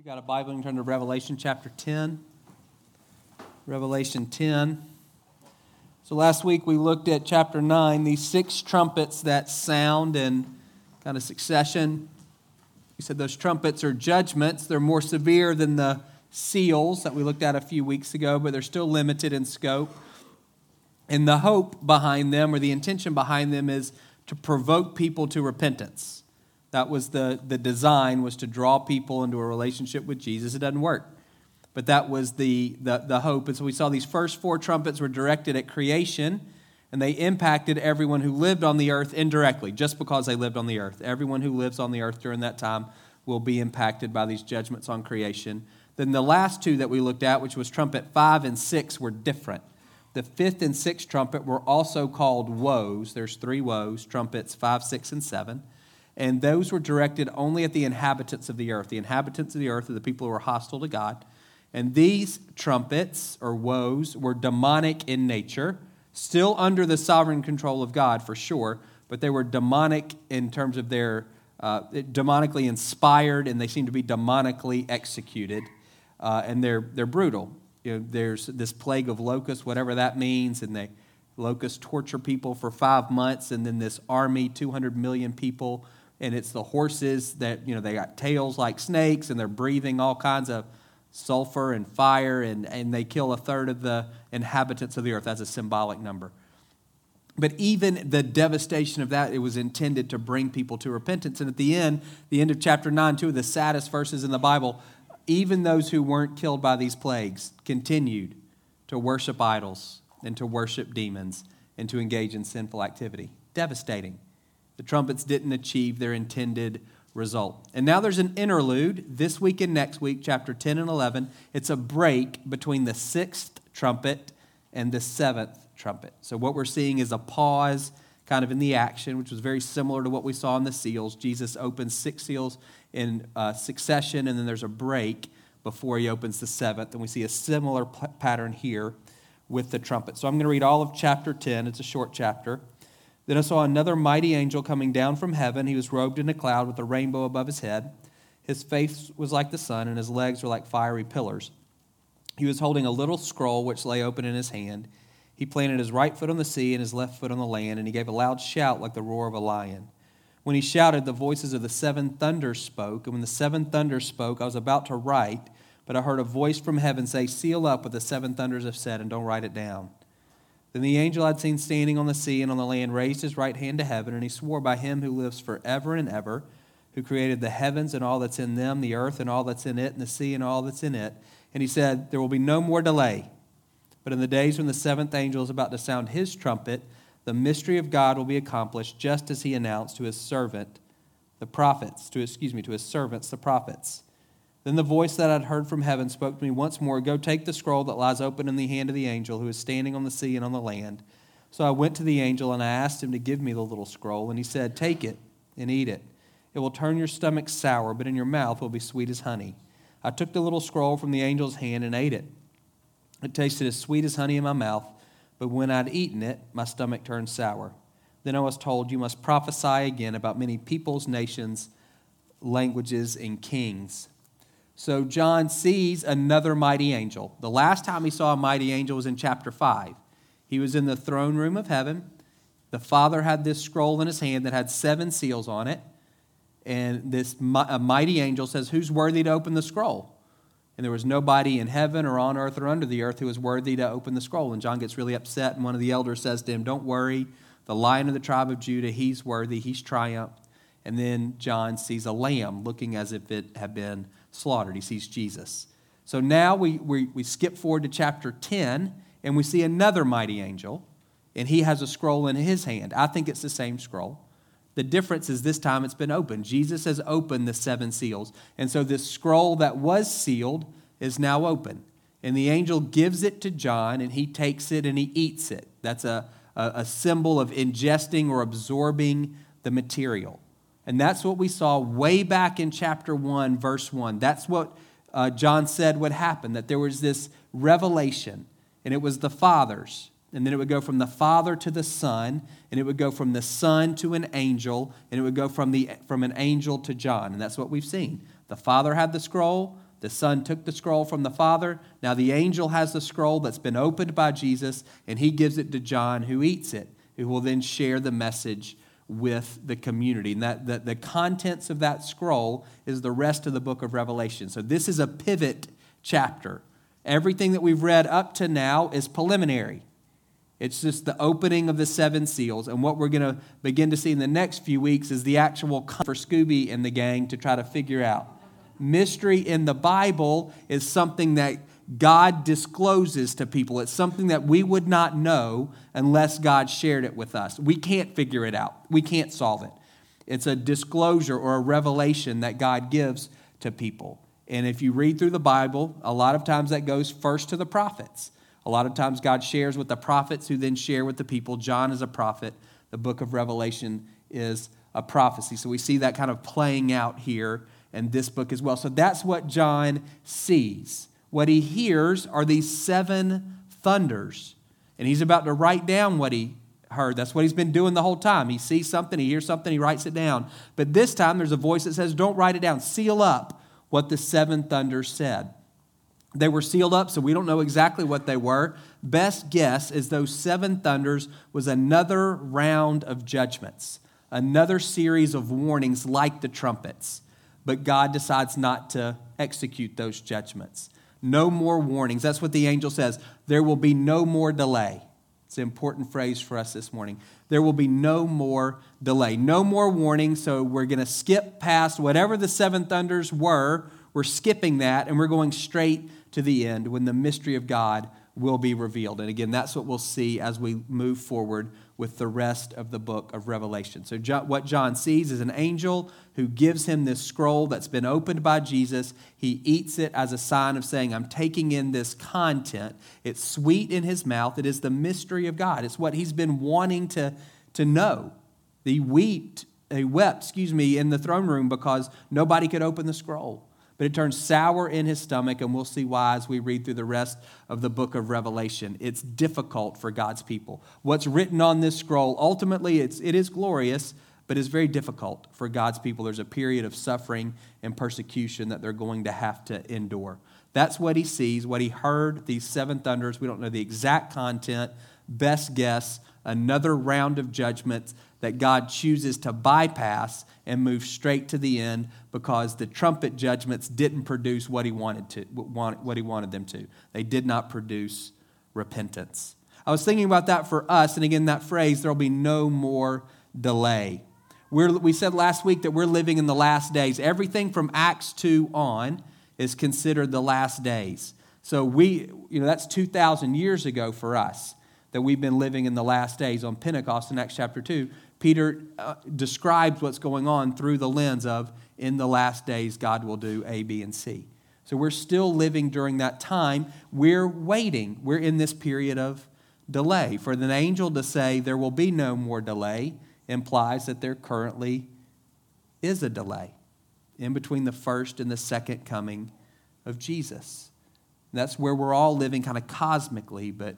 you got a Bible, you can turn to Revelation chapter 10. Revelation 10. So last week we looked at chapter 9, these six trumpets that sound in kind of succession. We said those trumpets are judgments. They're more severe than the seals that we looked at a few weeks ago, but they're still limited in scope. And the hope behind them, or the intention behind them, is to provoke people to repentance. That was the, the design was to draw people into a relationship with Jesus. It doesn't work. But that was the, the, the hope. And so we saw these first four trumpets were directed at creation, and they impacted everyone who lived on the earth indirectly, just because they lived on the earth. Everyone who lives on the earth during that time will be impacted by these judgments on creation. Then the last two that we looked at, which was trumpet five and six, were different. The fifth and sixth trumpet were also called woes. There's three woes trumpets five, six, and seven and those were directed only at the inhabitants of the earth. The inhabitants of the earth are the people who are hostile to God. And these trumpets or woes were demonic in nature, still under the sovereign control of God for sure, but they were demonic in terms of their uh, demonically inspired, and they seem to be demonically executed, uh, and they're they're brutal. You know, there's this plague of locusts, whatever that means, and they locusts torture people for five months, and then this army, 200 million people and it's the horses that, you know, they got tails like snakes and they're breathing all kinds of sulfur and fire, and, and they kill a third of the inhabitants of the earth. That's a symbolic number. But even the devastation of that, it was intended to bring people to repentance. And at the end, the end of chapter 9, two of the saddest verses in the Bible, even those who weren't killed by these plagues continued to worship idols and to worship demons and to engage in sinful activity. Devastating the trumpets didn't achieve their intended result. And now there's an interlude this week and next week, chapter 10 and 11. It's a break between the sixth trumpet and the seventh trumpet. So what we're seeing is a pause kind of in the action, which was very similar to what we saw in the seals. Jesus opens six seals in uh, succession, and then there's a break before he opens the seventh. And we see a similar p- pattern here with the trumpet. So I'm going to read all of chapter 10. It's a short chapter. Then I saw another mighty angel coming down from heaven. He was robed in a cloud with a rainbow above his head. His face was like the sun, and his legs were like fiery pillars. He was holding a little scroll which lay open in his hand. He planted his right foot on the sea and his left foot on the land, and he gave a loud shout like the roar of a lion. When he shouted, the voices of the seven thunders spoke. And when the seven thunders spoke, I was about to write, but I heard a voice from heaven say, Seal up what the seven thunders have said, and don't write it down. Then the angel I'd seen standing on the sea and on the land raised his right hand to heaven, and he swore by him who lives forever and ever, who created the heavens and all that's in them, the earth and all that's in it, and the sea and all that's in it. And he said, There will be no more delay. But in the days when the seventh angel is about to sound his trumpet, the mystery of God will be accomplished, just as he announced to his servant, the prophets, to excuse me, to his servants, the prophets. Then the voice that I'd heard from heaven spoke to me once more Go take the scroll that lies open in the hand of the angel who is standing on the sea and on the land. So I went to the angel and I asked him to give me the little scroll, and he said, Take it and eat it. It will turn your stomach sour, but in your mouth will be sweet as honey. I took the little scroll from the angel's hand and ate it. It tasted as sweet as honey in my mouth, but when I'd eaten it, my stomach turned sour. Then I was told, You must prophesy again about many peoples, nations, languages, and kings. So John sees another mighty angel. The last time he saw a mighty angel was in chapter 5. He was in the throne room of heaven. The Father had this scroll in his hand that had seven seals on it. And this mighty angel says, Who's worthy to open the scroll? And there was nobody in heaven or on earth or under the earth who was worthy to open the scroll. And John gets really upset, and one of the elders says to him, Don't worry, the lion of the tribe of Judah, he's worthy, he's triumphed. And then John sees a lamb looking as if it had been slaughtered. He sees Jesus. So now we, we, we skip forward to chapter 10 and we see another mighty angel, and he has a scroll in his hand. I think it's the same scroll. The difference is this time it's been opened. Jesus has opened the seven seals. And so this scroll that was sealed is now open. And the angel gives it to John, and he takes it and he eats it. That's a, a, a symbol of ingesting or absorbing the material. And that's what we saw way back in chapter 1, verse 1. That's what uh, John said would happen, that there was this revelation, and it was the Father's. And then it would go from the Father to the Son, and it would go from the Son to an angel, and it would go from, the, from an angel to John. And that's what we've seen. The Father had the scroll, The Son took the scroll from the Father. Now the angel has the scroll that's been opened by Jesus, and he gives it to John, who eats it, who will then share the message with the community. And that, that the contents of that scroll is the rest of the book of Revelation. So this is a pivot chapter. Everything that we've read up to now is preliminary. It's just the opening of the seven seals. And what we're going to begin to see in the next few weeks is the actual for Scooby and the gang to try to figure out. Mystery in the Bible is something that God discloses to people. It's something that we would not know unless God shared it with us. We can't figure it out, we can't solve it. It's a disclosure or a revelation that God gives to people. And if you read through the Bible, a lot of times that goes first to the prophets. A lot of times God shares with the prophets who then share with the people. John is a prophet, the book of Revelation is a prophecy. So we see that kind of playing out here in this book as well. So that's what John sees. What he hears are these seven thunders. And he's about to write down what he heard. That's what he's been doing the whole time. He sees something, he hears something, he writes it down. But this time there's a voice that says, Don't write it down, seal up what the seven thunders said. They were sealed up, so we don't know exactly what they were. Best guess is those seven thunders was another round of judgments, another series of warnings like the trumpets. But God decides not to execute those judgments. No more warnings. That's what the angel says. There will be no more delay. It's an important phrase for us this morning. There will be no more delay. No more warning. So we're going to skip past whatever the seven thunders were. We're skipping that and we're going straight to the end when the mystery of God will be revealed. And again, that's what we'll see as we move forward with the rest of the book of Revelation. So, what John sees is an angel who gives him this scroll that's been opened by Jesus. He eats it as a sign of saying, I'm taking in this content. It's sweet in his mouth. It is the mystery of God. It's what he's been wanting to, to know. He wept, he wept, excuse me, in the throne room because nobody could open the scroll but it turns sour in his stomach, and we'll see why as we read through the rest of the book of Revelation. It's difficult for God's people. What's written on this scroll, ultimately, it's, it is glorious, but it's very difficult for God's people. There's a period of suffering and persecution that they're going to have to endure. That's what he sees, what he heard, these seven thunders. We don't know the exact content. Best guess, another round of judgments that God chooses to bypass and move straight to the end because the trumpet judgments didn't produce what he wanted to what he wanted them to. They did not produce repentance. I was thinking about that for us, and again, that phrase, there'll be no more delay. We're, we said last week that we're living in the last days. Everything from Acts 2 on is considered the last days. So we, you know, that's 2,000 years ago for us that we've been living in the last days. On Pentecost in Acts chapter 2, Peter uh, describes what's going on through the lens of in the last days, God will do A, B, and C. So we're still living during that time. We're waiting. We're in this period of delay. For an angel to say there will be no more delay implies that there currently is a delay in between the first and the second coming of Jesus. that's where we're all living kind of cosmically, but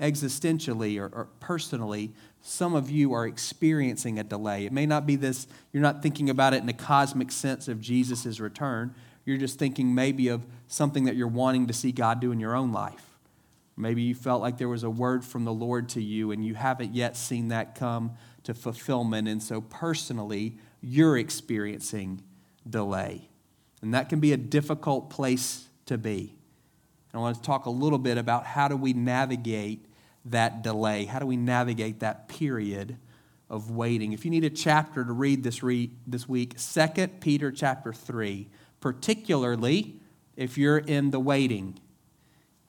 existentially or, or, personally, some of you are experiencing a delay. It may not be this, you're not thinking about it in a cosmic sense of Jesus' return. You're just thinking maybe of something that you're wanting to see God do in your own life. Maybe you felt like there was a word from the Lord to you and you haven't yet seen that come to fulfillment. And so, personally, you're experiencing delay. And that can be a difficult place to be. I want to talk a little bit about how do we navigate that delay? How do we navigate that period of waiting? If you need a chapter to read this, read this week, 2 Peter chapter 3, particularly if you're in the waiting.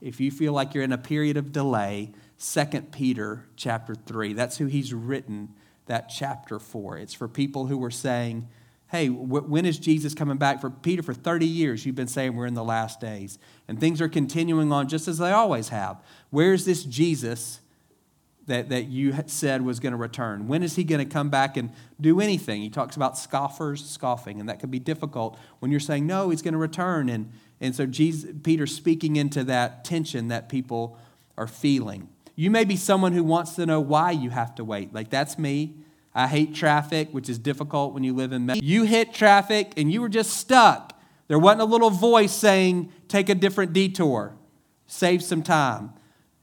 If you feel like you're in a period of delay, 2 Peter chapter 3. That's who he's written that chapter for. It's for people who were saying, hey, when is Jesus coming back? For Peter, for 30 years, you've been saying we're in the last days. And things are continuing on just as they always have. Where's this Jesus that, that you said was going to return? When is he going to come back and do anything? He talks about scoffers scoffing, and that can be difficult when you're saying, no, he's going to return. And, and so Jesus, Peter's speaking into that tension that people are feeling. You may be someone who wants to know why you have to wait. Like, that's me. I hate traffic, which is difficult when you live in. You hit traffic and you were just stuck There wasn't a little voice saying, take a different detour, save some time.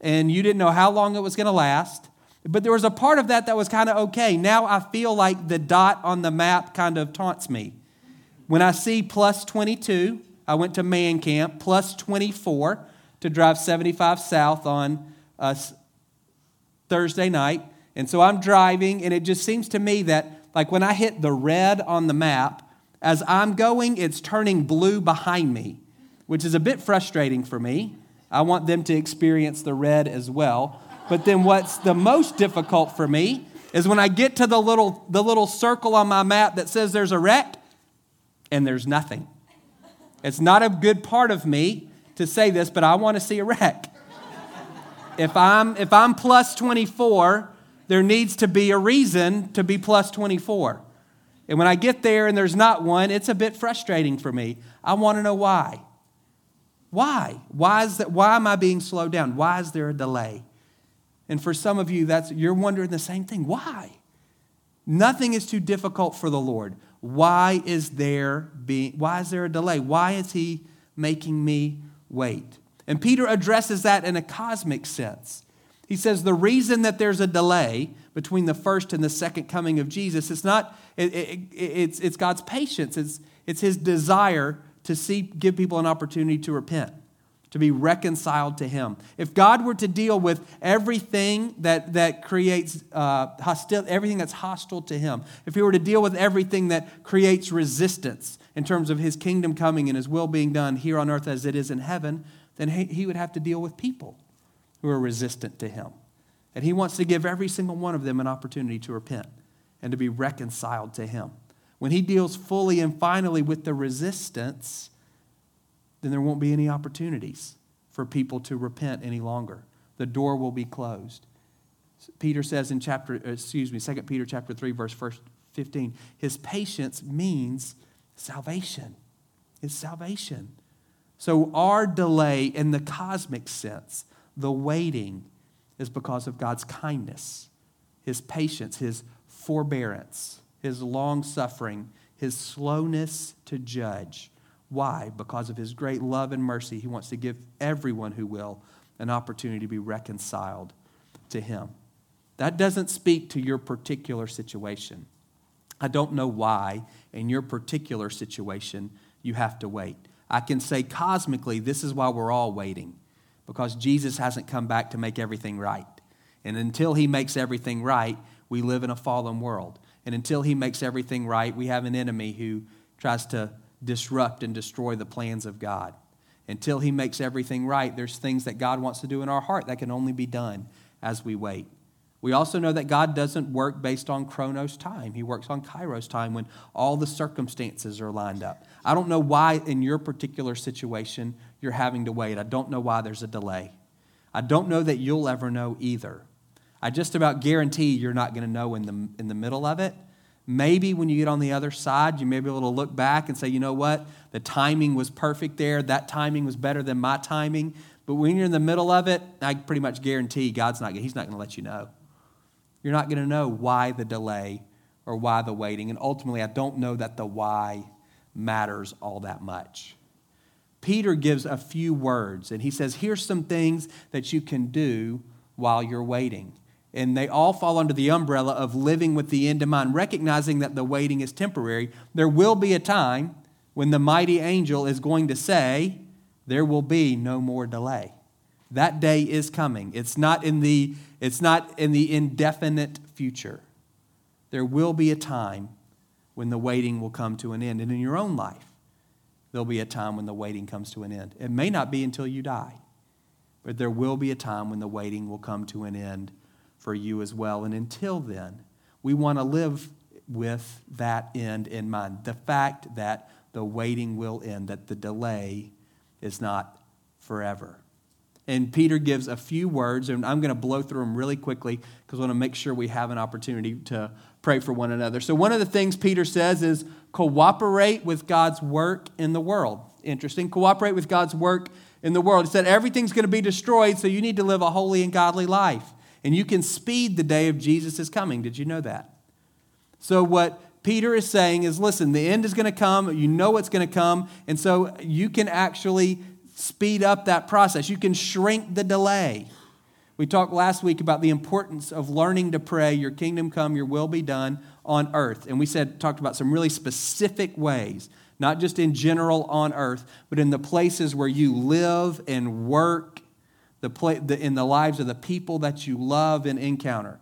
And you didn't know how long it was going to last. But there was a part of that that was kind of okay. Now I feel like the dot on the map kind of taunts me. When I see plus 22, I went to man camp, plus 24 to drive 75 south on uh, Thursday night. And so I'm driving, and it just seems to me that, like, when I hit the red on the map, as I'm going, it's turning blue behind me, which is a bit frustrating for me. I want them to experience the red as well. But then what's the most difficult for me is when I get to the little, the little circle on my map that says there's a wreck and there's nothing. It's not a good part of me to say this, but I want to see a wreck. If I'm, if I'm plus 24, there needs to be a reason to be plus 24. And when I get there and there's not one, it's a bit frustrating for me. I want to know why. Why? Why, is that, why am I being slowed down? Why is there a delay? And for some of you, that's, you're wondering the same thing. Why? Nothing is too difficult for the Lord. Why is there being, why is there a delay? Why is he making me wait? And Peter addresses that in a cosmic sense. He says the reason that there's a delay between the first and the second coming of Jesus, it's not, it, it, it's, it's God's patience. It's, it's his desire to see, give people an opportunity to repent, to be reconciled to him. If God were to deal with everything that, that creates uh, everything that's hostile to him, if he were to deal with everything that creates resistance in terms of his kingdom coming and his will being done here on earth as it is in heaven, then he, he would have to deal with people who are resistant to him. And he wants to give every single one of them an opportunity to repent and to be reconciled to him. When he deals fully and finally with the resistance, then there won't be any opportunities for people to repent any longer. The door will be closed. Peter says in chapter, uh, excuse me, 2 Peter chapter 3, verse 15, his patience means salvation. It's salvation. So our delay in the cosmic sense the waiting is because of God's kindness, His patience, His forbearance, His long suffering, His slowness to judge. Why? Because of His great love and mercy, He wants to give everyone who will an opportunity to be reconciled to Him. That doesn't speak to your particular situation. I don't know why, in your particular situation, you have to wait. I can say cosmically, this is why we're all waiting because Jesus hasn't come back to make everything right. And until he makes everything right, we live in a fallen world. And until he makes everything right, we have an enemy who tries to disrupt and destroy the plans of God. Until he makes everything right, there's things that God wants to do in our heart that can only be done as we wait. We also know that God doesn't work based on chronos time. He works on kairos time when all the circumstances are lined up. I don't know why in your particular situation you're having to wait. I don't know why there's a delay. I don't know that you'll ever know either. I just about guarantee you're not going to know in the, in the middle of it. Maybe when you get on the other side, you may be able to look back and say, you know what? The timing was perfect there. That timing was better than my timing. But when you're in the middle of it, I pretty much guarantee God's not, He's not going to let you know. You're not going to know why the delay or why the waiting. And ultimately, I don't know that the why matters all that much. Peter gives a few words and he says, Here's some things that you can do while you're waiting. And they all fall under the umbrella of living with the end in mind, recognizing that the waiting is temporary. There will be a time when the mighty angel is going to say, There will be no more delay. That day is coming. It's not in the, it's not in the indefinite future. There will be a time when the waiting will come to an end. And in your own life, there'll be a time when the waiting comes to an end. It may not be until you die, but there will be a time when the waiting will come to an end for you as well. And until then, we want to live with that end in mind the fact that the waiting will end, that the delay is not forever. And Peter gives a few words, and I'm going to blow through them really quickly because I want to make sure we have an opportunity to pray for one another. So, one of the things Peter says is cooperate with God's work in the world. Interesting. Cooperate with God's work in the world. He said everything's going to be destroyed, so you need to live a holy and godly life. And you can speed the day of Jesus' coming. Did you know that? So, what Peter is saying is listen, the end is going to come. You know it's going to come. And so you can actually speed up that process. You can shrink the delay. We talked last week about the importance of learning to pray, Your kingdom come, Your will be done on earth. And we said, talked about some really specific ways, not just in general on earth, but in the places where you live and work, the, play, the in the lives of the people that you love and encounter.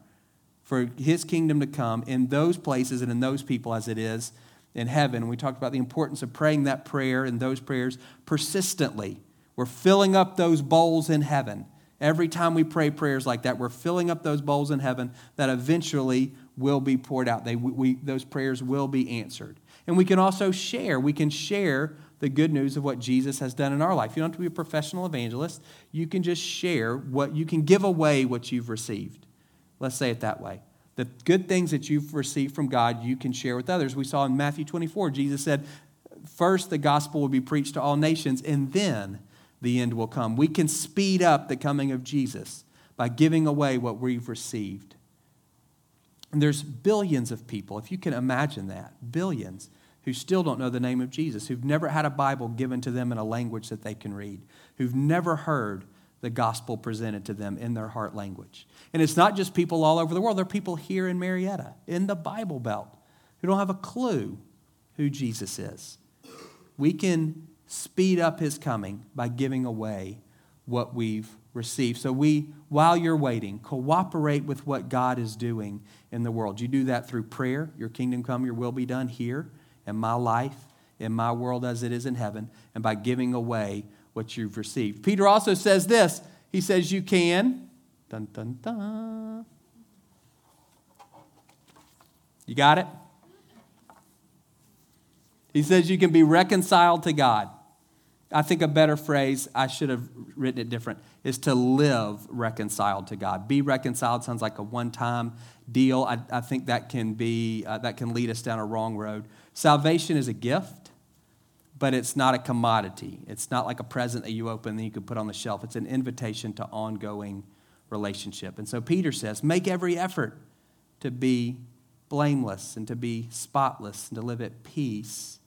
For His kingdom to come in those places and in those people as it is in heaven. We talked about the importance of praying that prayer and those prayers persistently. We're filling up those bowls in heaven Every time we pray prayers like that, we're filling up those bowls in heaven that eventually will be poured out. They, we, those prayers will be answered. And we can also share. We can share the good news of what Jesus has done in our life. You don't have to be a professional evangelist. You can just share what you can give away what you've received. Let's say it that way. The good things that you've received from God, you can share with others. We saw in Matthew 24, Jesus said, First, the gospel will be preached to all nations, and then the end will come. We can speed up the coming of Jesus by giving away what we've received. And there's billions of people, if you can imagine that, billions, who still don't know the name of Jesus, who've never had a Bible given to them in a language that they can read, who've never heard the gospel presented to them in their heart language. And it's not just people all over the world, there are people here in Marietta, in the Bible Belt, who don't have a clue who Jesus is. We can speed up his coming by giving away what we've received. So we, while you're waiting, cooperate with what God is doing in the world. You do that through prayer, your kingdom come, your will be done here in my life, in my world as it is in heaven, and by giving away what you've received. Peter also says this. He says you can dun dun dun. You got it? He says you can be reconciled to God. I think a better phrase, I should have written it different, is to live reconciled to God. Be reconciled sounds like a one time deal. I, I, think that can, be, uh, that can lead us down a wrong road. Salvation is a gift, but it's not a commodity. It's not like a present that you open and you can put on the shelf. It's an invitation to ongoing relationship. And so Peter says, make every effort to be blameless and to be spotless and to live at peace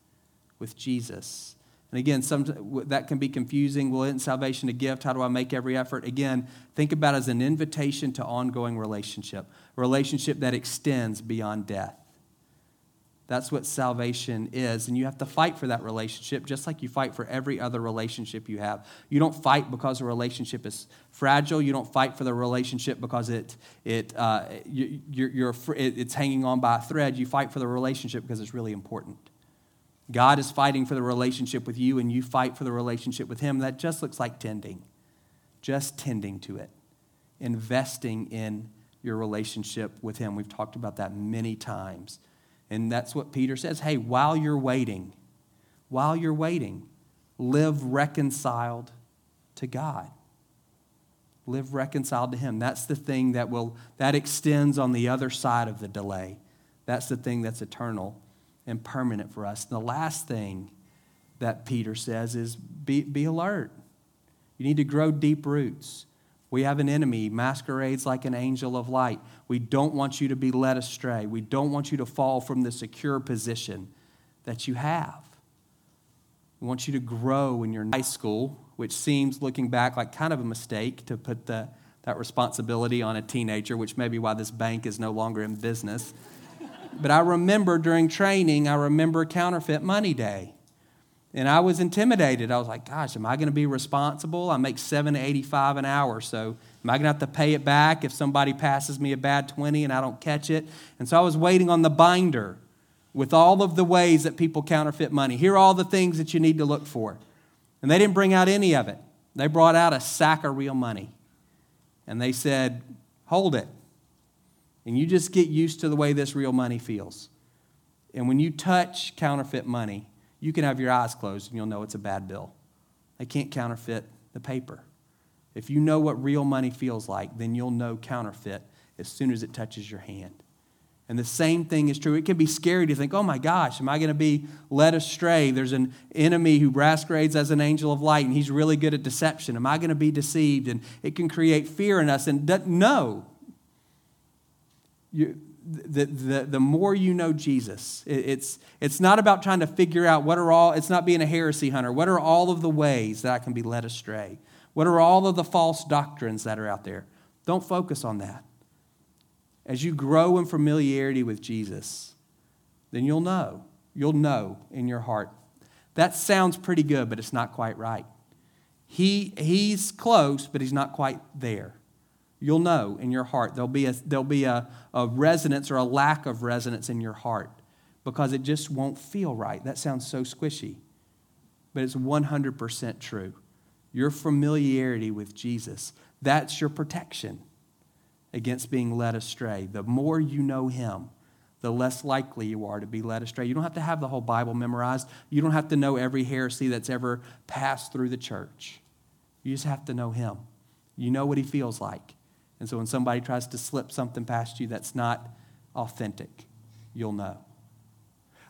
with Jesus. And again, some, that can be confusing. Well, isn't salvation a gift? How do I make every effort? Again, think about it as an invitation to ongoing relationship, a relationship that extends beyond death. That's what salvation is. And you have to fight for that relationship just like you fight for every other relationship you have. You don't fight because a relationship is fragile. You don't fight for the relationship because it, it, uh, you, you're, it's hanging on by a thread. You fight for the relationship because it's really important. God is fighting for the relationship with you, and you fight for the relationship with Him. That just looks like tending, just tending to it, investing in your relationship with Him. We've talked about that many times. And that's what Peter says hey, while you're waiting, while you're waiting, live reconciled to God. Live reconciled to Him. That's the thing that will, that extends on the other side of the delay. That's the thing that's eternal and permanent for us. And the last thing that Peter says is be, be alert. You need to grow deep roots. We have an enemy, masquerades like an angel of light. We don't want you to be led astray. We don't want you to fall from the secure position that you have. We want you to grow in your high school, which seems, looking back, like kind of a mistake to put the, that responsibility on a teenager, which may be why this bank is no longer in business. But I remember during training, I remember counterfeit money day. And I was intimidated. I was like, gosh, am I going to be responsible? I make 7 to 85 an hour, so am I going to have to pay it back if somebody passes me a bad 20 and I don't catch it? And so I was waiting on the binder with all of the ways that people counterfeit money. Here are all the things that you need to look for. And they didn't bring out any of it. They brought out a sack of real money. And they said, hold it. And you just get used to the way this real money feels. And when you touch counterfeit money, you can have your eyes closed and you'll know it's a bad bill. They can't counterfeit the paper. If you know what real money feels like, then you'll know counterfeit as soon as it touches your hand. And the same thing is true. It can be scary to think, oh my gosh, am I going to be led astray? There's an enemy who masquerades as an angel of light and he's really good at deception. Am I going to be deceived? And it can create fear in us. And no, you, the, the, the more you know Jesus, it's, it's not about trying to figure out what are all, it's not being a heresy hunter. What are all of the ways that I can be led astray? What are all of the false doctrines that are out there? Don't focus on that. As you grow in familiarity with Jesus, then you'll know. You'll know in your heart. That sounds pretty good, but it's not quite right. He, he's close, but he's not quite there. You'll know in your heart. There'll be, a, there'll be a, a resonance or a lack of resonance in your heart because it just won't feel right. That sounds so squishy, but it's 100% true. Your familiarity with Jesus, that's your protection against being led astray. The more you know Him, the less likely you are to be led astray. You don't have to have the whole Bible memorized, you don't have to know every heresy that's ever passed through the church. You just have to know Him. You know what He feels like. And so when somebody tries to slip something past you that's not authentic, you'll know.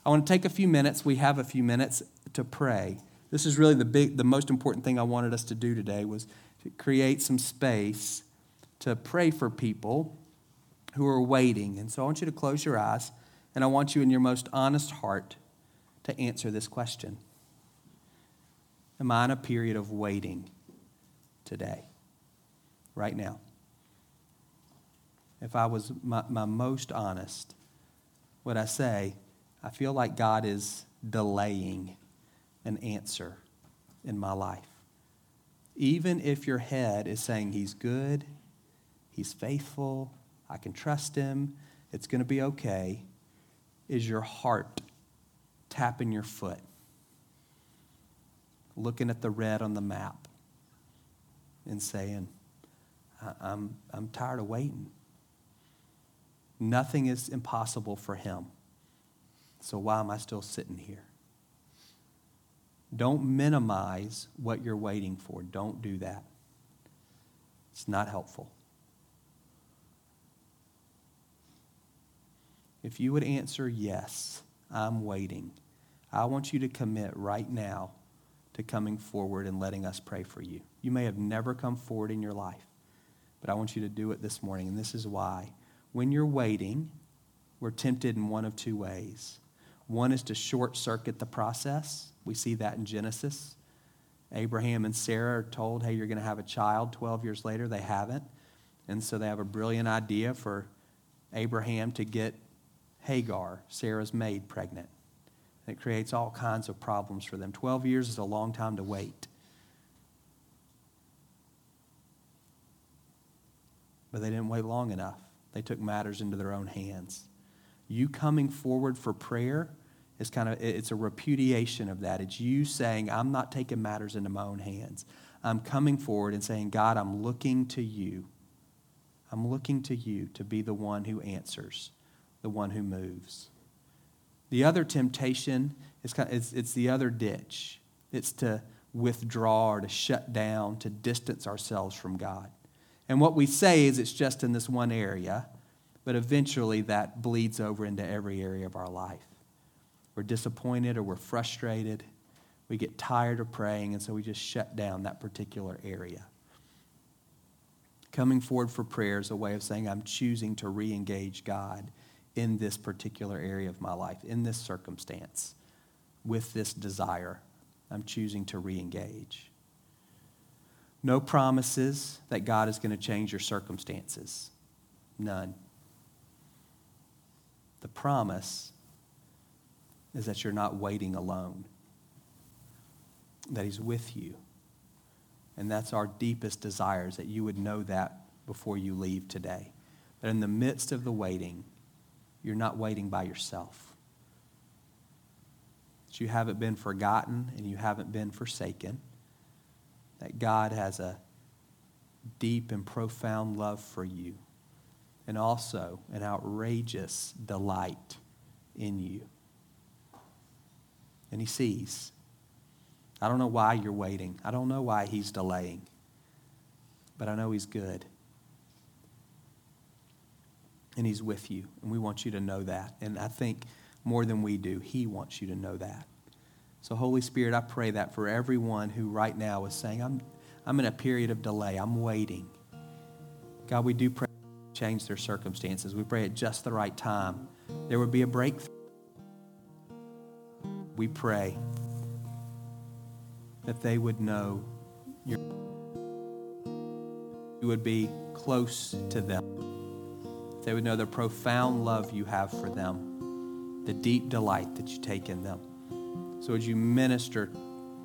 I want to take a few minutes. We have a few minutes to pray. This is really the big the most important thing I wanted us to do today was to create some space to pray for people who are waiting. And so I want you to close your eyes and I want you in your most honest heart to answer this question. Am I in a period of waiting today? Right now? If I was my, my most honest, would I say, I feel like God is delaying an answer in my life. Even if your head is saying he's good, he's faithful, I can trust him, it's going to be okay, is your heart tapping your foot, looking at the red on the map, and saying, I'm, I'm tired of waiting. Nothing is impossible for him. So why am I still sitting here? Don't minimize what you're waiting for. Don't do that. It's not helpful. If you would answer yes, I'm waiting, I want you to commit right now to coming forward and letting us pray for you. You may have never come forward in your life, but I want you to do it this morning, and this is why when you're waiting, we're tempted in one of two ways. One is to short circuit the process. We see that in Genesis. Abraham and Sarah are told, hey, you're going to have a child. 12 years later, they haven't. And so they have a brilliant idea for Abraham to get Hagar, Sarah's maid, pregnant. It creates all kinds of problems for them. 12 years is a long time to wait. But they didn't wait long enough. They took matters into their own hands. You coming forward for prayer is kind of it's a repudiation of that. It's you saying, I'm not taking matters into my own hands. I'm coming forward and saying, God, I'm looking to you. I'm looking to you to be the one who answers, the one who moves. The other temptation is kind of, it's, it's the other ditch. It's to withdraw or to shut down, to distance ourselves from God. And what we say is it's just in this one area, but eventually that bleeds over into every area of our life. We're disappointed or we're frustrated. We get tired of praying, and so we just shut down that particular area. Coming forward for prayer is a way of saying, I'm choosing to re engage God in this particular area of my life, in this circumstance, with this desire. I'm choosing to re engage. No promises that God is going to change your circumstances. None. The promise is that you're not waiting alone, that He's with you. And that's our deepest desires, that you would know that before you leave today. That in the midst of the waiting, you're not waiting by yourself. That you haven't been forgotten and you haven't been forsaken that God has a deep and profound love for you and also an outrageous delight in you. And he sees. I don't know why you're waiting. I don't know why he's delaying. But I know he's good. And he's with you. And we want you to know that. And I think more than we do, he wants you to know that. So, Holy Spirit, I pray that for everyone who right now is saying, I'm, I'm in a period of delay, I'm waiting. God, we do pray change their circumstances. We pray at just the right time. There would be a breakthrough. We pray that they would know your, you would be close to them. They would know the profound love you have for them, the deep delight that you take in them. So would you minister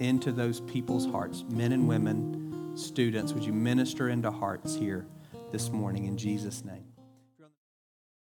into those people's hearts, men and women, students, would you minister into hearts here this morning in Jesus' name?